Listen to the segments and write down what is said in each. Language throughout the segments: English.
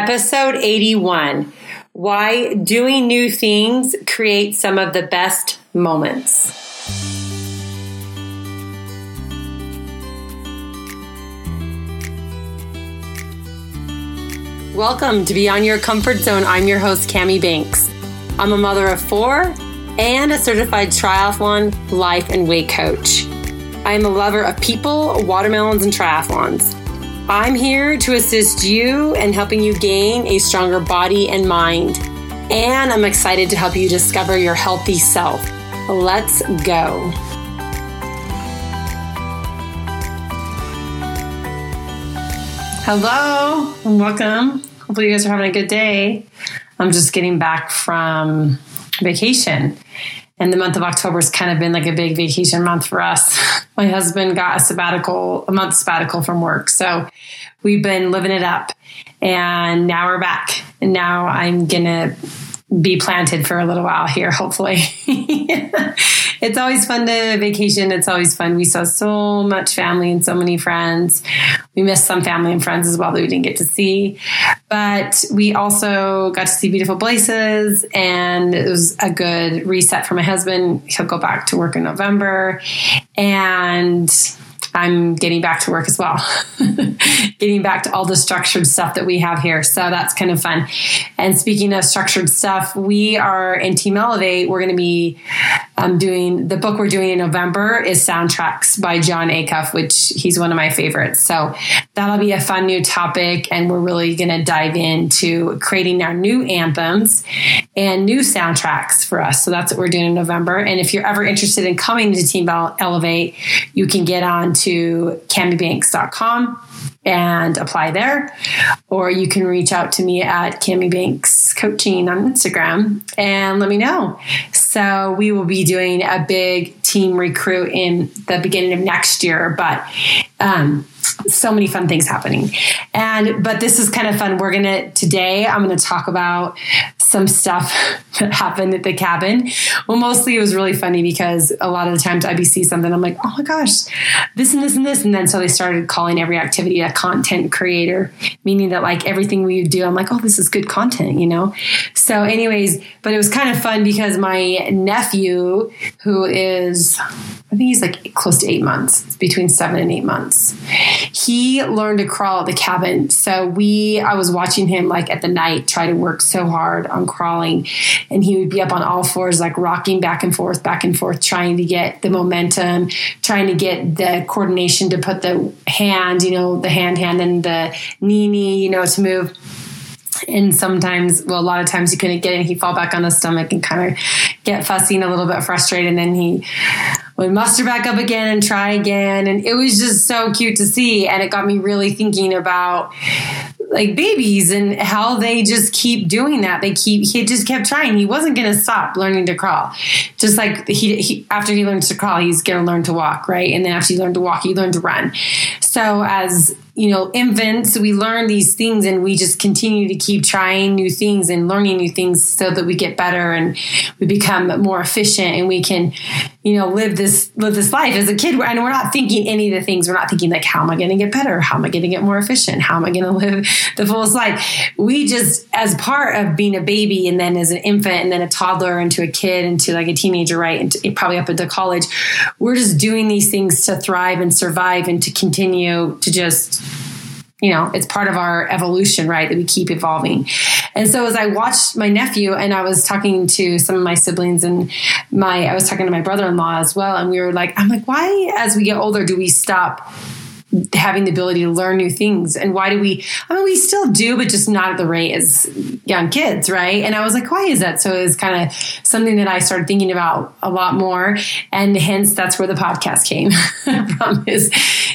Episode 81 Why Doing New Things Creates Some of the Best Moments. Welcome to Beyond Your Comfort Zone. I'm your host, Kami Banks. I'm a mother of four and a certified triathlon, life, and weight coach. I am a lover of people, watermelons, and triathlons. I'm here to assist you in helping you gain a stronger body and mind. And I'm excited to help you discover your healthy self. Let's go. Hello and welcome. Hopefully, you guys are having a good day. I'm just getting back from vacation. And the month of October has kind of been like a big vacation month for us. My husband got a sabbatical, a month sabbatical from work. So we've been living it up. And now we're back. And now I'm going to be planted for a little while here, hopefully. it's always fun to vacation. It's always fun. We saw so much family and so many friends. We missed some family and friends as well that we didn't get to see. But we also got to see beautiful places and it was a good reset for my husband. He'll go back to work in November. And I'm getting back to work as well, getting back to all the structured stuff that we have here. So that's kind of fun. And speaking of structured stuff, we are in Team Elevate. We're going to be um, doing the book we're doing in November is Soundtracks by Jon Acuff, which he's one of my favorites. So that'll be a fun new topic. And we're really going to dive into creating our new anthems and new soundtracks for us. So that's what we're doing in November. And if you're ever interested in coming to Team Elevate, you can get on to kamibanks.com and apply there. Or you can reach out to me at Kami Banks Coaching on Instagram and let me know. So we will be doing a big team recruit in the beginning of next year, but um, so many fun things happening. And but this is kind of fun. We're gonna today I'm gonna talk about some stuff that happened at the cabin. Well, mostly it was really funny because a lot of the times I'd be see something, I'm like, oh my gosh, this and this and this. And then so they started calling every activity a content creator, meaning that like everything we do, I'm like, oh, this is good content, you know? So, anyways, but it was kind of fun because my nephew, who is I think he's like close to eight months, it's between seven and eight months. He learned to crawl at the cabin. So we, I was watching him like at the night try to work so hard on crawling, and he would be up on all fours, like rocking back and forth, back and forth, trying to get the momentum, trying to get the coordination to put the hand, you know, the hand, hand, and the knee, knee, you know, to move and sometimes well a lot of times he couldn't get in he'd fall back on his stomach and kind of get fussy and a little bit frustrated and then he would muster back up again and try again and it was just so cute to see and it got me really thinking about like babies and how they just keep doing that. They keep he just kept trying. He wasn't going to stop learning to crawl. Just like he, he after he learns to crawl, he's going to learn to walk, right? And then after he learned to walk, he learned to run. So as you know, infants, we learn these things and we just continue to keep trying new things and learning new things so that we get better and we become more efficient and we can, you know, live this live this life as a kid. And we're not thinking any of the things. We're not thinking like, how am I going to get better? How am I going to get more efficient? How am I going to live the fullest life? We just, as part of being a baby and then as an infant and then a toddler into a kid into like a teenager, right? And probably up into college, we're just doing these things to thrive and survive and to continue to just you know, it's part of our evolution, right? That we keep evolving. And so as I watched my nephew and I was talking to some of my siblings and my, I was talking to my brother-in-law as well. And we were like, I'm like, why, as we get older, do we stop having the ability to learn new things. And why do we i mean we still do but just not at the rate as young kids right? And i was like why is that? So it's kind of something that i started thinking about a lot more. And hence that's where the podcast came from is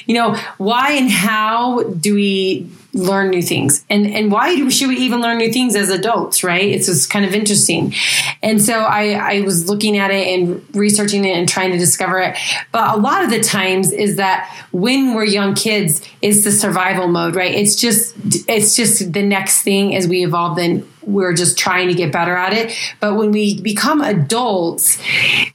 you know why and how do we learn new things. And and why should we even learn new things as adults right? It's just kind of interesting. And so i i was looking at it and researching it and trying to discover it. But a lot of the times is that when we're young kids it's the survival mode right? It's just it's just the next thing as we evolve then we're just trying to get better at it. But when we become adults,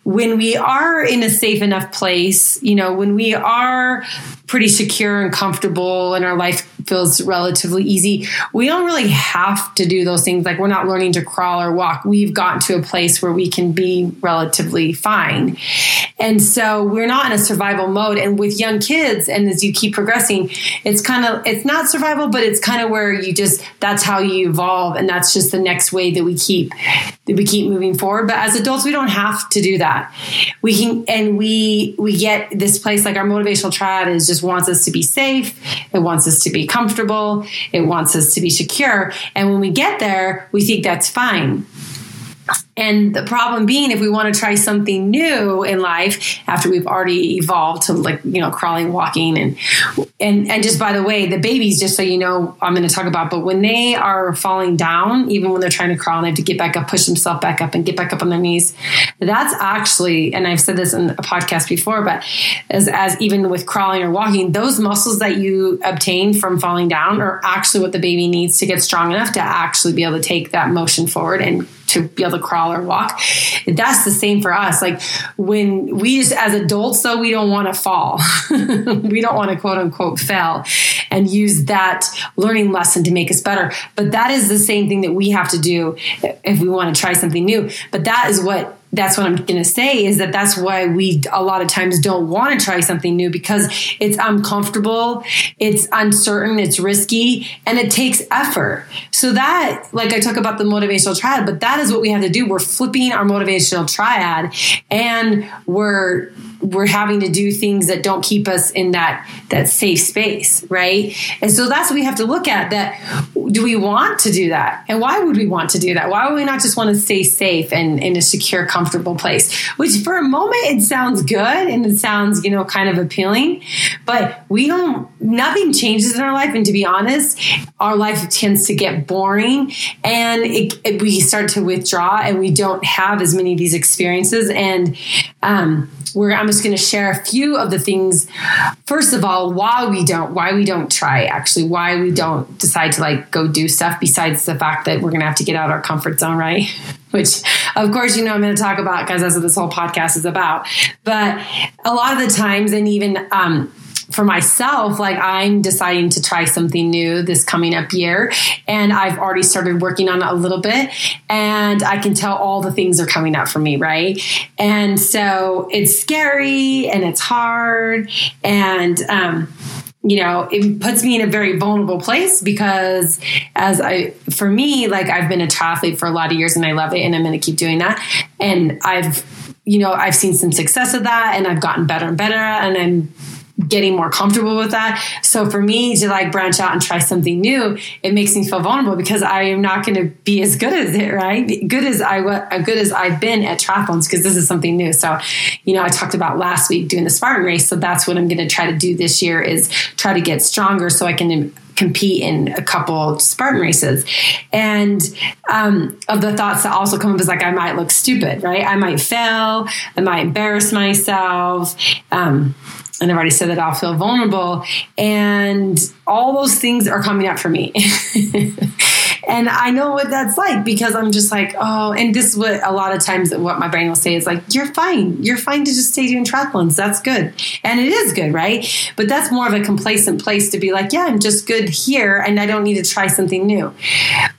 when we are in a safe enough place, you know, when we are pretty secure and comfortable and our life feels relatively easy. We don't really have to do those things. Like we're not learning to crawl or walk. We've gotten to a place where we can be relatively fine. And so we're not in a survival mode. And with young kids, and as you keep progressing, it's kind of, it's not survival, but it's kind of where you just, that's how you evolve. And that's just the next way that we keep, that we keep moving forward. But as adults, we don't have to do that. We can, and we, we get this place like our motivational triad is just wants us to be safe. It wants us to be comfortable. It wants us to be secure. And when we get there, we think that's fine. And the problem being, if we want to try something new in life after we've already evolved to like, you know, crawling, walking, and, and, and just by the way, the babies, just so you know, I'm going to talk about, but when they are falling down, even when they're trying to crawl and they have to get back up, push themselves back up and get back up on their knees, that's actually, and I've said this in a podcast before, but as, as even with crawling or walking, those muscles that you obtain from falling down are actually what the baby needs to get strong enough to actually be able to take that motion forward and to be able to crawl or walk. That's the same for us. Like when we just as adults, though, we don't want to fall. we don't want to quote unquote fail and use that learning lesson to make us better. But that is the same thing that we have to do if we want to try something new. But that is what that's what I'm going to say is that that's why we a lot of times don't want to try something new because it's uncomfortable, it's uncertain, it's risky, and it takes effort. So that, like I talk about the motivational triad, but that is what we have to do. We're flipping our motivational triad and we're we're having to do things that don't keep us in that that safe space right? And so that's what we have to look at that do we want to do that? And why would we want to do that? Why would we not just want to stay safe and in a secure comfortable place? Which for a moment it sounds good and it sounds you know kind of appealing but we don't nothing changes in our life. And to be honest our life tends to get boring and it, it, we start to withdraw and we don't have as many of these experiences. And um, we're I'm just going to share a few of the things. First of all, why we don't why we don't try actually why we don't decide to like go do stuff besides the fact that we're going to have to get out of our comfort zone, right? Which of course you know I'm going to talk about because that's what this whole podcast is about. But a lot of the times and even um for myself, like I'm deciding to try something new this coming up year. And I've already started working on it a little bit. And I can tell all the things are coming up for me, right? And so it's scary and it's hard. And, um, you know, it puts me in a very vulnerable place because as I, for me, like I've been a triathlete for a lot of years and I love it and I'm going to keep doing that. And I've, you know, I've seen some success of that and I've gotten better and better and I'm getting more comfortable with that. So for me to like branch out and try something new, it makes me feel vulnerable because I am not going to be as good as it, right? Good as I was, good as I've been at triathlons because this is something new. So, you know, I talked about last week doing the Spartan race. So that's what I'm going to try to do this year is try to get stronger so I can compete in a couple Spartan races. And um, of the thoughts that also come up is like, I might look stupid, right? I might fail. I might embarrass myself. Um, and I've already said that I'll feel vulnerable. And all those things are coming up for me. and I know what that's like because I'm just like, oh, and this is what a lot of times what my brain will say is like, you're fine. You're fine to just stay doing triathlons. That's good. And it is good, right? But that's more of a complacent place to be like, yeah, I'm just good here and I don't need to try something new.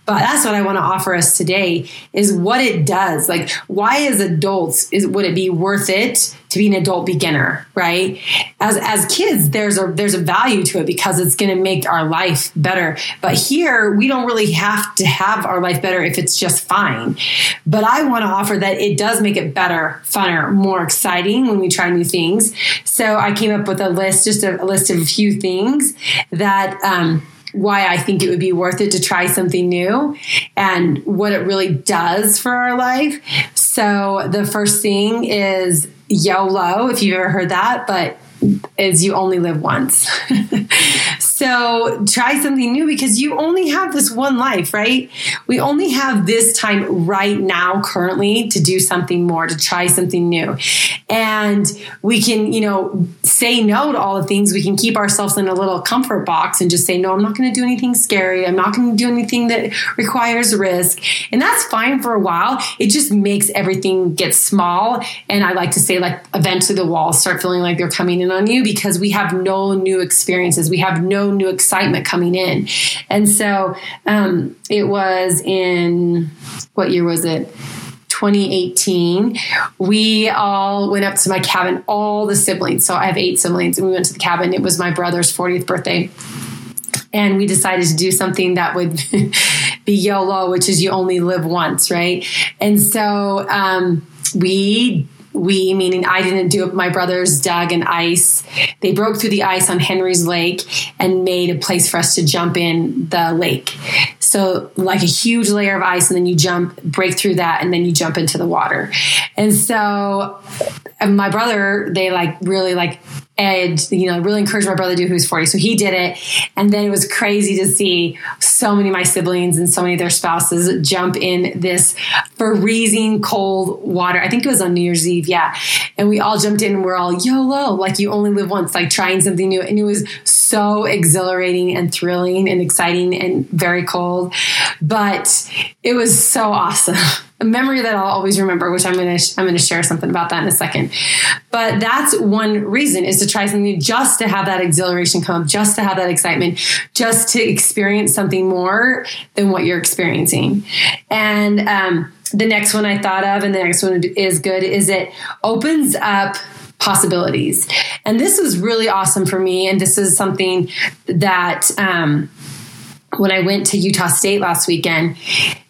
But that's what I want to offer us today is what it does. Like, why as adults is would it be worth it to be an adult beginner, right? As as kids, there's a there's a value to it because it's going to make our life better. But here, we don't really have to have our life better if it's just fine. But I want to offer that it does make it better, funner, more exciting when we try new things. So I came up with a list, just a, a list of a few things that. Um, why I think it would be worth it to try something new and what it really does for our life. So, the first thing is YOLO, if you've ever heard that, but is you only live once. so try something new because you only have this one life, right? We only have this time right now, currently, to do something more, to try something new. And we can, you know, say no to all the things. We can keep ourselves in a little comfort box and just say, no, I'm not going to do anything scary. I'm not going to do anything that requires risk. And that's fine for a while. It just makes everything get small. And I like to say, like, eventually the walls start feeling like they're coming in on you because we have no new experiences. We have no new excitement coming in. And so um, it was in what year was it? 2018, we all went up to my cabin, all the siblings. So I have eight siblings, and we went to the cabin. It was my brother's 40th birthday. And we decided to do something that would be YOLO, which is you only live once, right? And so um, we we, meaning I didn't do it, my brothers dug an ice. They broke through the ice on Henry's Lake and made a place for us to jump in the lake. So, like a huge layer of ice, and then you jump, break through that, and then you jump into the water. And so, my brother, they like really like and you know I really encouraged my brother to do who's 40 so he did it. And then it was crazy to see so many of my siblings and so many of their spouses jump in this freezing cold water. I think it was on new year's eve yeah. And we all jumped in and we're all yolo like you only live once like trying something new. And it was so exhilarating and thrilling and exciting and very cold. But it was so awesome a memory that I'll always remember, which I'm going to I'm going to share something about that in a second. But that's one reason is to try something just to have that exhilaration come just to have that excitement, just to experience something more than what you're experiencing. And um, the next one I thought of, and the next one is good, is it opens up possibilities. And this was really awesome for me. And this is something that um, when I went to Utah State last weekend,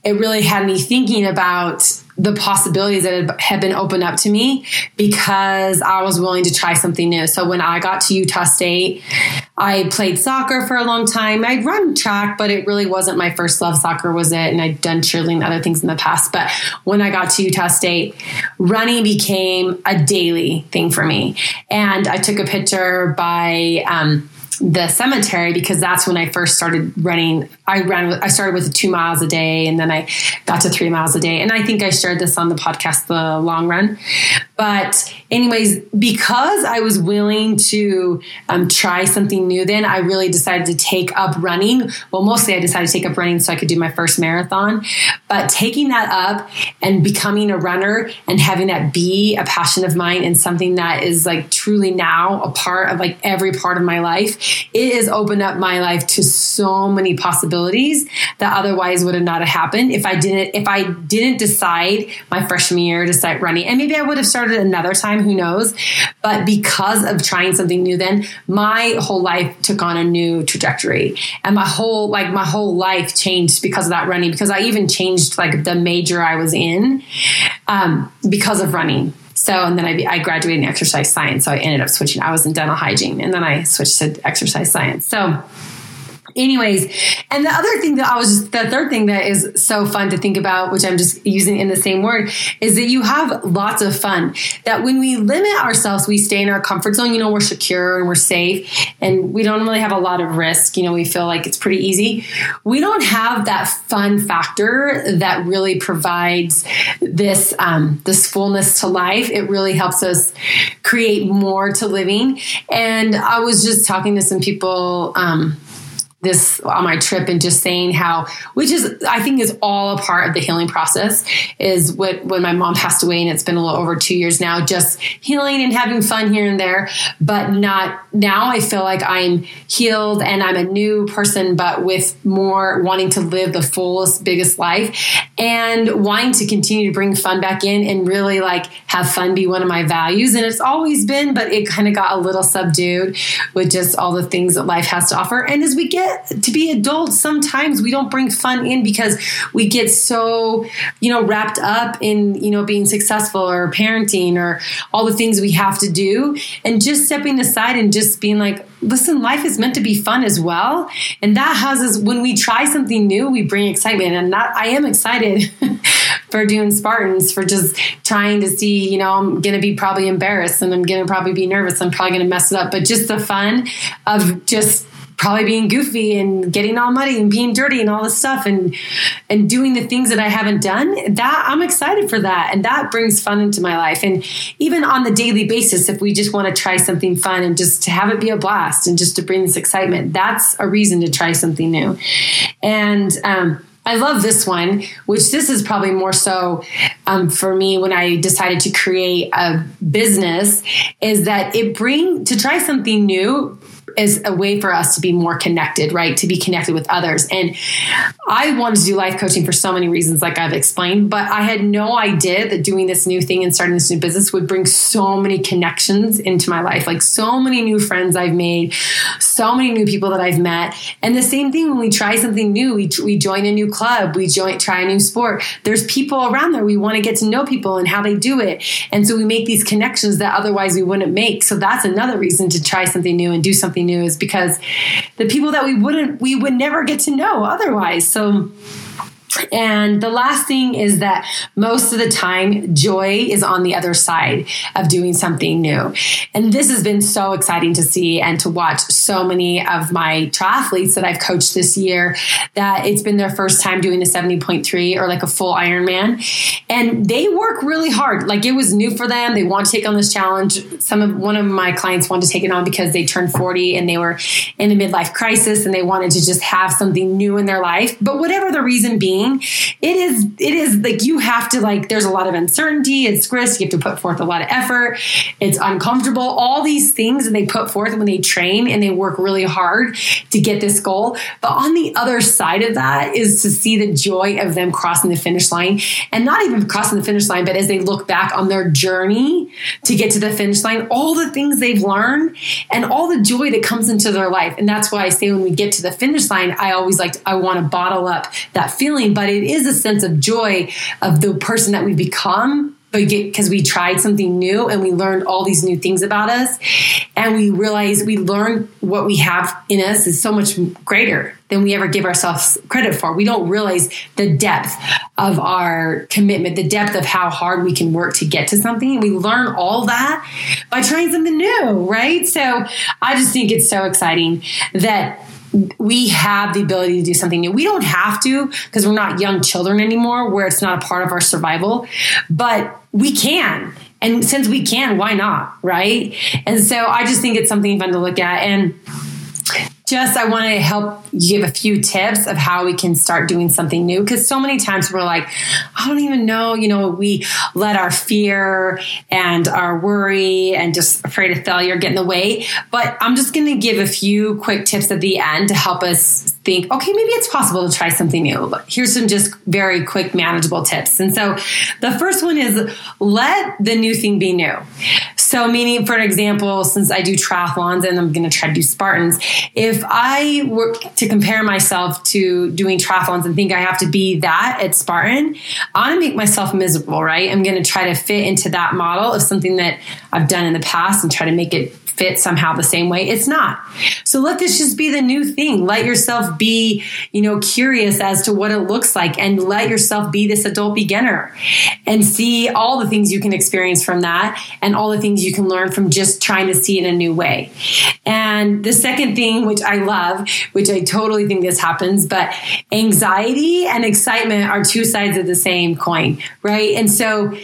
it really had me thinking about the possibilities that had been opened up to me because I was willing to try something new. So when I got to Utah State, I played soccer for a long time. I'd run track, but it really wasn't my first love. Soccer was it, and I'd done cheerleading and other things in the past. But when I got to Utah State, running became a daily thing for me. And I took a picture by um, the cemetery because that's when I first started running. I ran, I started with two miles a day and then I got to three miles a day. And I think I shared this on the podcast, The Long Run. But, anyways, because I was willing to um, try something new, then I really decided to take up running. Well, mostly I decided to take up running so I could do my first marathon. But taking that up and becoming a runner and having that be a passion of mine and something that is like truly now a part of like every part of my life, it has opened up my life to so many possibilities that otherwise would have not happened if I didn't if I didn't decide my freshman year to start running. And maybe I would have started started another time, who knows? But because of trying something new, then my whole life took on a new trajectory. And my whole, like, my whole life changed because of that running, because I even changed, like, the major I was in um, because of running. So, and then I, I graduated in exercise science. So I ended up switching. I was in dental hygiene and then I switched to exercise science. So, anyways and the other thing that i was just the third thing that is so fun to think about which i'm just using in the same word is that you have lots of fun. That when we limit ourselves we stay in our comfort zone. You know we're secure and we're safe and we don't really have a lot of risk. You know we feel like it's pretty easy. We don't have that fun factor that really provides this um, this fullness to life. It really helps us create more to living. And i was just talking to some people um, this on my trip and just saying how which is i think is all a part of the healing process is what when my mom passed away and it's been a little over two years now just healing and having fun here and there but not now i feel like i'm healed and i'm a new person but with more wanting to live the fullest biggest life and wanting to continue to bring fun back in and really like have fun be one of my values. And it's always been but it kind of got a little subdued with just all the things that life has to offer. And as we get to be adults, sometimes we don't bring fun in because we get so, you know, wrapped up in, you know, being successful or parenting or all the things we have to do. And just stepping aside and just being like, listen, life is meant to be fun as well. And that has us, when we try something new, we bring excitement. And that I am excited for doing Spartans, for just trying to see, you know, I'm going to be probably embarrassed and I'm going to probably be nervous. I'm probably going to mess it up. But just the fun of just probably being goofy and getting all muddy and being dirty and all this stuff and and doing the things that I haven't done that I'm excited for that. And that brings fun into my life. And even on the daily basis if we just want to try something fun and just to have it be a blast and just to bring this excitement that's a reason to try something new. And um, I love this one, which this is probably more so um, for me when I decided to create a business, is that it bring to try something new is a way for us to be more connected, right? To be connected with others. And I wanted to do life coaching for so many reasons, like I've explained, but I had no idea that doing this new thing and starting this new business would bring so many connections into my life. Like so many new friends I've made, so many new people that I've met. And the same thing when we try something new, we, we join a new club, we join, try a new sport. There's people around there. We want to get to know people and how they do it. And so we make these connections that otherwise we wouldn't make. So that's another reason to try something new and do something new is because the people that we wouldn't, we would never get to know otherwise. So, and the last thing is that most of the time, joy is on the other side of doing something new. And this has been so exciting to see and to watch so many of my triathletes that I've coached this year that it's been their first time doing a 70.3 or like a full Ironman. And they work really hard. Like it was new for them. They want to take on this challenge. Some of one of my clients wanted to take it on because they turned 40 and they were in a midlife crisis and they wanted to just have something new in their life. But whatever the reason being, it is it is like you have to like there's a lot of uncertainty, it's risk, you have to put forth a lot of effort, it's uncomfortable, all these things that they put forth when they train and they work really hard to get this goal. But on the other side of that is to see the joy of them crossing the finish line and not even crossing the finish line, but as they look back on their journey to get to the finish line, all the things they've learned and all the joy that comes into their life. And that's why I say when we get to the finish line, I always like, to, I want to bottle up that feeling but it is a sense of joy of the person that we become because we tried something new and we learned all these new things about us. And we realized we learned what we have in us is so much greater than we ever give ourselves credit for. We don't realize the depth of our commitment the depth of how hard we can work to get to something. We learn all that by trying something new right? So i just think it's so exciting that we have the ability to do something new. We don't have to because we're not young children anymore where it's not a part of our survival, but we can. And since we can, why not? Right. And so I just think it's something fun to look at. And just I want to help give a few tips of how we can start doing something new because so many times we're like I don't even know you know we let our fear and our worry and just afraid of failure get in the way. But I'm just going to give a few quick tips at the end to help us think okay maybe it's possible to try something new. But here's some just very quick manageable tips. And so the first one is let the new thing be new. So meaning for example since I do triathlons and I'm going to try to do Spartans if if I were to compare myself to doing triathlons and think I have to be that at Spartan, I want to make myself miserable, right? I'm to try to fit into that model of something that I've done in the past and try to make it fit somehow the same way. It's not. So let this just be the new thing. Let yourself be, you know, curious as to what it looks like and let yourself be this adult beginner and see all the things you can experience from that and all the things you can learn from just trying to see it in a new way. And the second thing, which I love, which I totally think this happens, but anxiety and excitement are two sides of the same coin, right? And so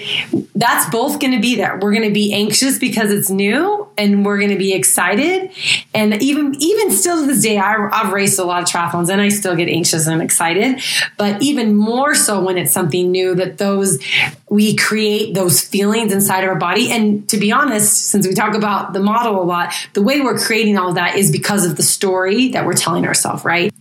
that's both going to be there. We're going to be anxious because it's new and we're going to be excited. And even even still to this day, I, I've raced a lot of triathlons, and I still get anxious and excited. But even more so when it's something new, that those we create those feelings inside of our body. And to be honest, since we talk about the model a lot, the way we're creating all that is because of the story that we're telling ourselves, right?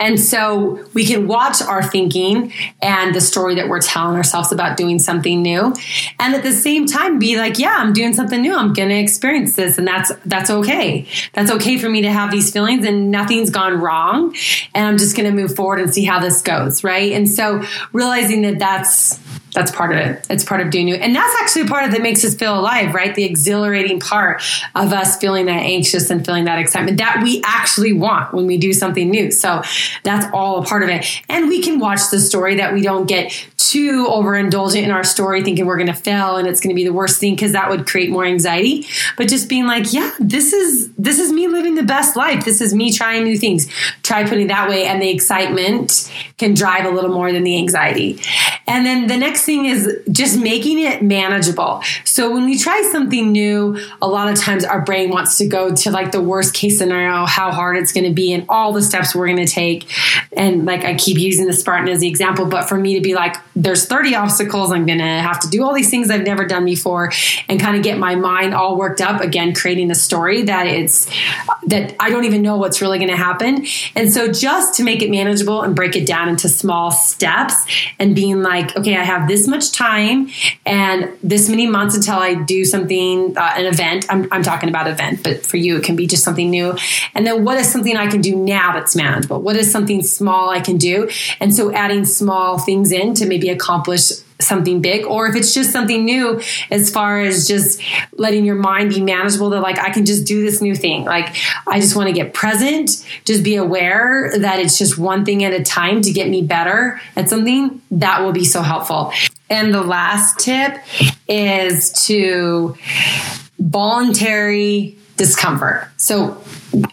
And so we can watch our thinking and the story that we're telling ourselves about doing something new. And at the same time be like, yeah, I'm doing something new. I'm going to experience this and that's that's okay. That's okay for me to have these feelings and nothing's gone wrong and I'm just going to move forward and see how this goes, right? And so realizing that that's that's part of it. It's part of doing new. And that's actually part of that makes us feel alive, right? The exhilarating part of us feeling that anxious and feeling that excitement that we actually want when we do something new. So that's all a part of it. And we can watch the story that we don't get too overindulgent in our story thinking we're going to fail and it's going to be the worst thing because that would create more anxiety but just being like yeah this is this is me living the best life this is me trying new things try putting that way and the excitement can drive a little more than the anxiety And then the next thing is just making it manageable. So when we try something new, a lot of times our brain wants to go to like the worst case scenario, how hard it's going to be, and all the steps we're going to take. And like I keep using the Spartan as the example, but for me to be like, there's 30 obstacles, I'm going to have to do all these things I've never done before, and kind of get my mind all worked up again, creating a story that it's that I don't even know what's really going to happen. And so just to make it manageable and break it down into small steps and being like, okay, I have this much time and this many months until I do something, uh, an event. I'm, I'm talking about event, but for you, it can be just something new. And then what is something I can do now that's manageable? What is something small I can do? And so adding small things in to maybe accomplish something big or if it's just something new as far as just letting your mind be manageable that like I can just do this new thing. Like I just want to get present just be aware that it's just one thing at a time to get me better at something that will be so helpful. And the last tip is to voluntary discomfort. So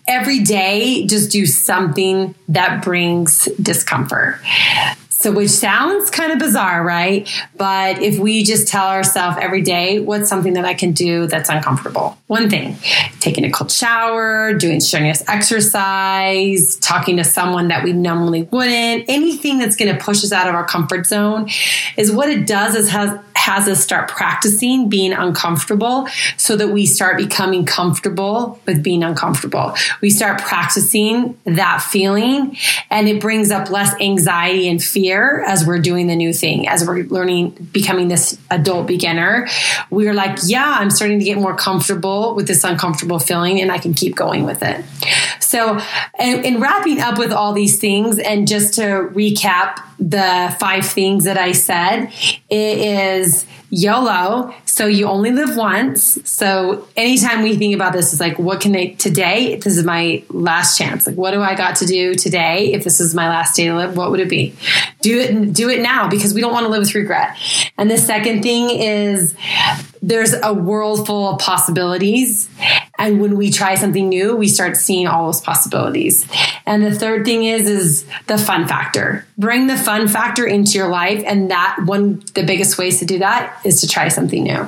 every day just do something that brings discomfort so, which sounds kind of bizarre, right? But if we just tell ourselves every day, what's something that I can do that's uncomfortable? One thing, taking a cold shower, doing strenuous exercise, talking to someone that we normally wouldn't, anything that's going to push us out of our comfort zone is what it does is has has us start practicing being uncomfortable so that we start becoming comfortable with being uncomfortable. We start practicing that feeling and it brings up less anxiety and fear as we're doing the new thing, as we're learning, becoming this adult beginner. We're like, yeah, I'm starting to get more comfortable with this uncomfortable feeling and I can keep going with it. So, in wrapping up with all these things, and just to recap the five things that I said, it is YOLO. So you only live once. So anytime we think about this, is like, what can I today? This is my last chance. Like, what do I got to do today? If this is my last day to live, what would it be? Do it, do it now because we don't want to live with regret. And the second thing is there's a world full of possibilities. And when we try something new, we start seeing all those possibilities. And the third thing is, is the fun factor. Bring the fun factor into your life. And that one, the biggest ways to do that is to try something new.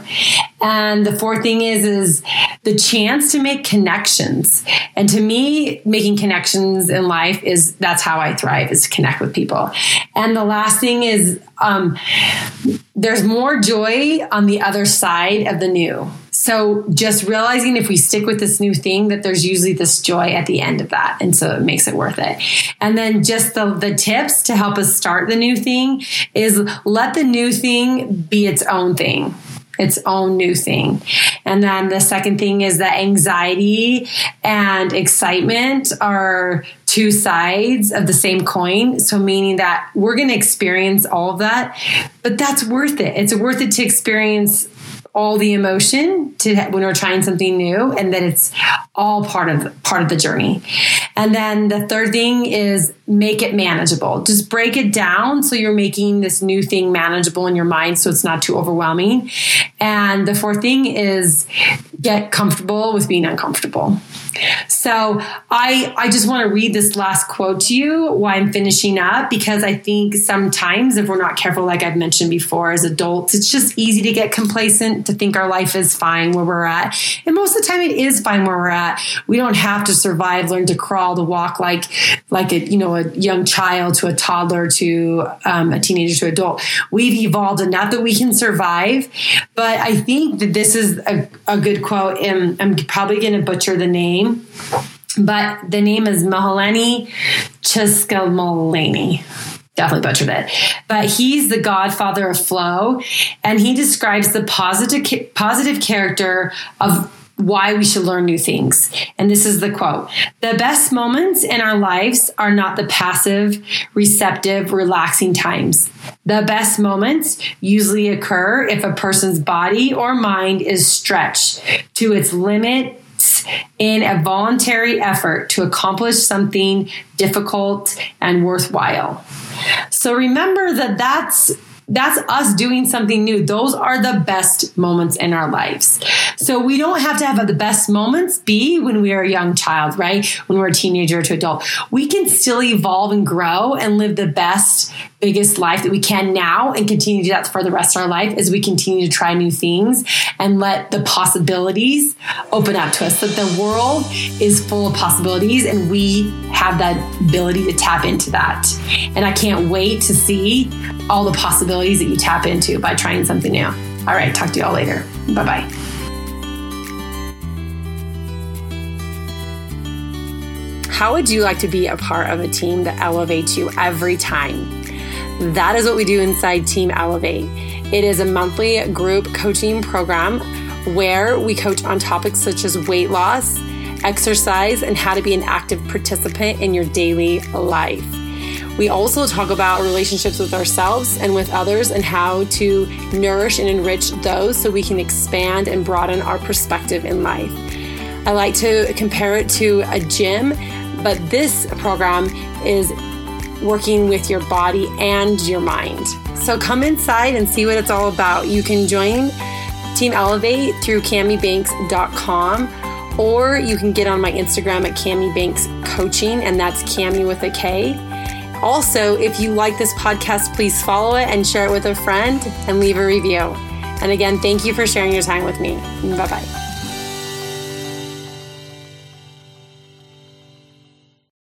And the fourth thing is, is the chance to make connections. And to me, making connections in life is, that's how I thrive is to connect with people. And the last thing is, um, there's more joy on the other side of the new. So just realizing if we stick with this new thing, that there's usually this joy at the end of that. And so it makes it worth it. And then just the, the tips to help us start the new thing is let the new thing be its own thing its own new thing. And then the second thing is that anxiety and excitement are two sides of the same coin. So, meaning that we're going to experience all of that, but that's worth it. It's worth it to experience all the emotion to when we're trying something new and that it's all part of part of the journey. And then the third thing is make it manageable. Just break it down so you're making this new thing manageable in your mind so it's not too overwhelming. And the fourth thing is get comfortable with being uncomfortable. So I I just want to read this last quote to you while I'm finishing up because I think sometimes if we're not careful, like I've mentioned before, as adults, it's just easy to get complacent to think our life is fine where we're at. And most of the time it is fine where we're at. We don't have to survive, learn to crawl, to walk like like a you know a young child to a toddler to um, a teenager to adult. We've evolved enough that we can survive. But I think that this is a, a good quote, and I'm probably going to butcher the name, but the name is Mahaleni Csikszentmihalyi definitely butchered it. But he's the godfather of flow, and he describes the positive positive character of why we should learn new things. And this is the quote The best moments in our lives are not the passive, receptive, relaxing times. The best moments usually occur if a person's body or mind is stretched to its limit in a voluntary effort to accomplish something difficult and worthwhile. So remember that that's that's us doing something new. Those are the best moments in our lives. So we don't have to have the best moments be when we are a young child, right? When we're a teenager to adult. We can still evolve and grow and live the best biggest life that we can now and continue to do that for the rest of our life as we continue to try new things and let the possibilities open up to us. That the world is full of possibilities and we have that ability to tap into that. And I can't wait to see all the possibilities that you tap into by trying something new. All right, talk to you all later. Bye bye. How would you like to be a part of a team that elevates you every time? That is what we do inside Team Elevate. It is a monthly group coaching program where we coach on topics such as weight loss, exercise, and how to be an active participant in your daily life. We also talk about relationships with ourselves and with others and how to nourish and enrich those so we can expand and broaden our perspective in life. I like to compare it to a gym but this program is working with your body and your mind. So come inside and see what it's all about. You can join Team Elevate through KamiBanks.com or you can get on my Instagram at Kami Banks Coaching, and that's Kami with a K. Also, if you like this podcast, please follow it and share it with a friend and leave a review. And again, thank you for sharing your time with me. Bye bye.